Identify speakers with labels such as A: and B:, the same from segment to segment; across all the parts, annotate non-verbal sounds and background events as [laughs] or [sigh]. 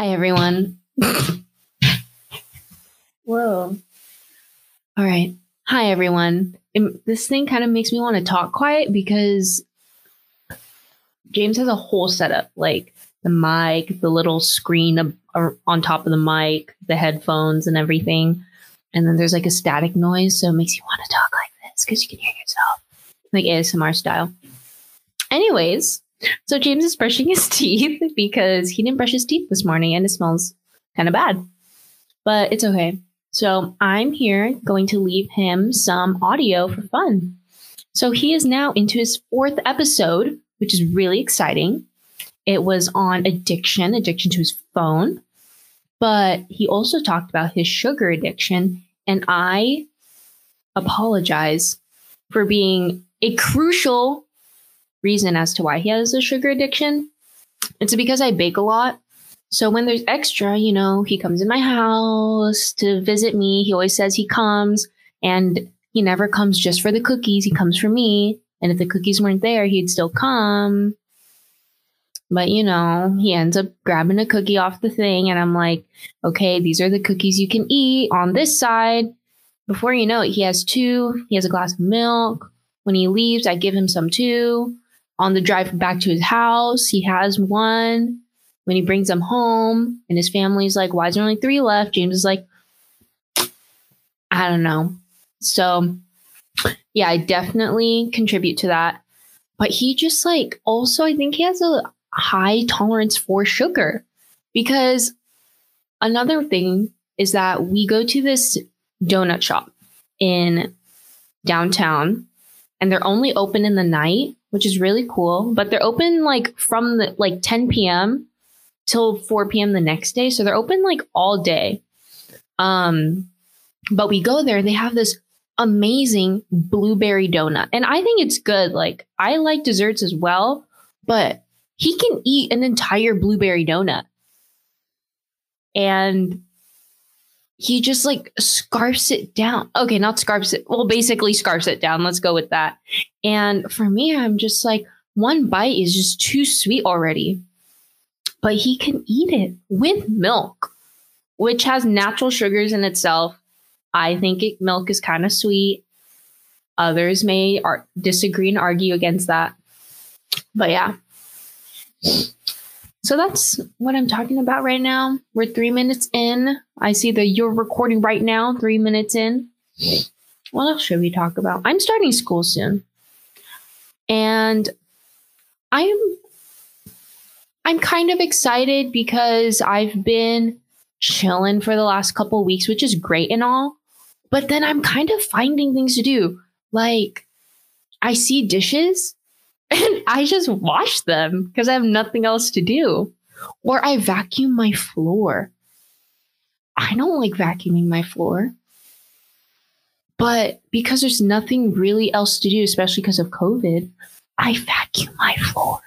A: Hi, everyone. Whoa. All right. Hi, everyone. It- this thing kind of makes me want to talk quiet because James has a whole setup like the mic, the little screen ab- on top of the mic, the headphones, and everything. And then there's like a static noise. So it makes you want to talk like this because you can hear yourself, like ASMR style. Anyways, so James is brushing his [laughs] teeth because he didn't brush his teeth this morning and it smells kind of bad. But it's okay. So I'm here going to leave him some audio for fun. So he is now into his fourth episode, which is really exciting. It was on addiction, addiction to his phone. But he also talked about his sugar addiction. And I apologize for being a crucial reason as to why he has a sugar addiction. It's because I bake a lot. So when there's extra, you know, he comes in my house to visit me. He always says he comes and he never comes just for the cookies. He comes for me. And if the cookies weren't there, he'd still come. But you know, he ends up grabbing a cookie off the thing and I'm like, "Okay, these are the cookies you can eat on this side." Before you know it, he has two. He has a glass of milk. When he leaves, I give him some too on the drive back to his house, he has one. When he brings them home, and his family's like, Why is there only three left? James is like, I don't know. So, yeah, I definitely contribute to that. But he just like also, I think he has a high tolerance for sugar because another thing is that we go to this donut shop in downtown and they're only open in the night which is really cool. But they're open like from the like 10 p.m. till 4 p.m. the next day. So they're open like all day. Um, but we go there, they have this amazing blueberry donut. And I think it's good. Like I like desserts as well, but he can eat an entire blueberry donut. And he just like scarfs it down. Okay, not scarfs it. Well, basically scarfs it down. Let's go with that. And for me, I'm just like, one bite is just too sweet already. But he can eat it with milk, which has natural sugars in itself. I think it, milk is kind of sweet. Others may ar- disagree and argue against that. But yeah. So that's what I'm talking about right now. We're three minutes in. I see that you're recording right now, three minutes in. What else should we talk about? I'm starting school soon. And I'm I'm kind of excited because I've been chilling for the last couple weeks, which is great and all. But then I'm kind of finding things to do. Like I see dishes [laughs] and I just wash them because I have nothing else to do. Or I vacuum my floor. I don't like vacuuming my floor. But because there's nothing really else to do, especially because of COVID, I vacuum my floor.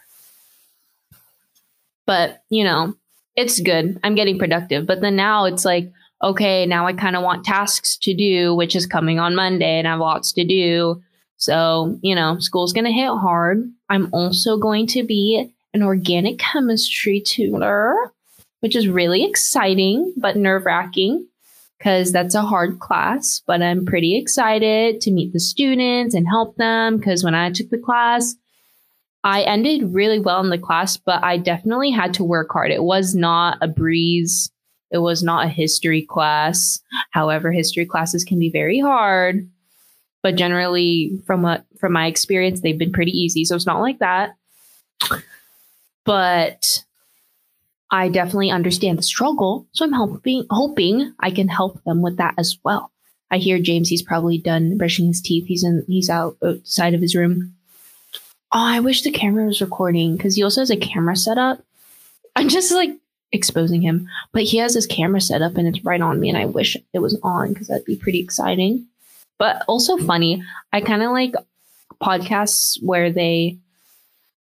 A: But, you know, it's good. I'm getting productive. But then now it's like, okay, now I kind of want tasks to do, which is coming on Monday, and I have lots to do. So, you know, school's going to hit hard. I'm also going to be an organic chemistry tutor, which is really exciting, but nerve wracking because that's a hard class. But I'm pretty excited to meet the students and help them because when I took the class, I ended really well in the class, but I definitely had to work hard. It was not a breeze. It was not a history class. However, history classes can be very hard but generally from what from my experience they've been pretty easy so it's not like that but i definitely understand the struggle so i'm hoping hoping i can help them with that as well. I hear james he's probably done brushing his teeth. He's in he's out outside of his room. Oh i wish the camera was recording because he also has a camera set up. I'm just like exposing him but he has his camera set up and it's right on me and i wish it was on because that'd be pretty exciting. But also funny. I kind of like podcasts where they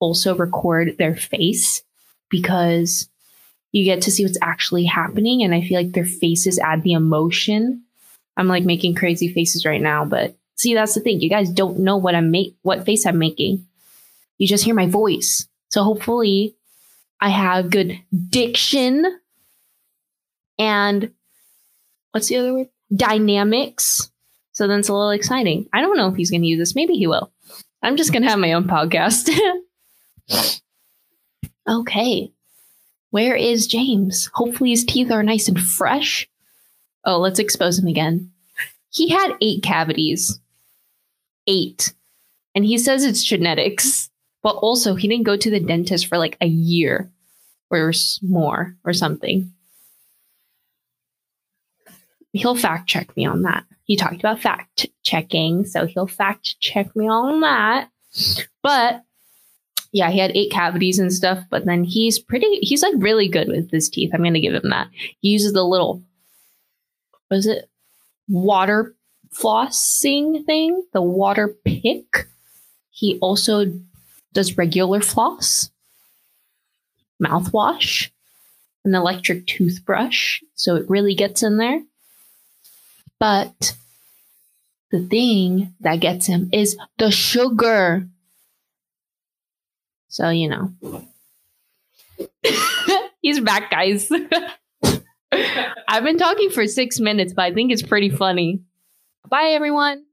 A: also record their face because you get to see what's actually happening. And I feel like their faces add the emotion. I'm like making crazy faces right now, but see, that's the thing. You guys don't know what I'm make what face I'm making. You just hear my voice. So hopefully I have good diction and what's the other word? Dynamics. So then it's a little exciting. I don't know if he's going to use this. Maybe he will. I'm just going to have my own podcast. [laughs] okay. Where is James? Hopefully his teeth are nice and fresh. Oh, let's expose him again. He had eight cavities. Eight. And he says it's genetics. But also, he didn't go to the dentist for like a year or more or something. He'll fact check me on that. He talked about fact checking, so he'll fact check me on that. But yeah, he had eight cavities and stuff, but then he's pretty, he's like really good with his teeth. I'm going to give him that. He uses the little, what is it? Water flossing thing, the water pick. He also does regular floss, mouthwash, an electric toothbrush. So it really gets in there. But the thing that gets him is the sugar. So, you know. [laughs] He's back, guys. [laughs] I've been talking for six minutes, but I think it's pretty funny. Bye, everyone.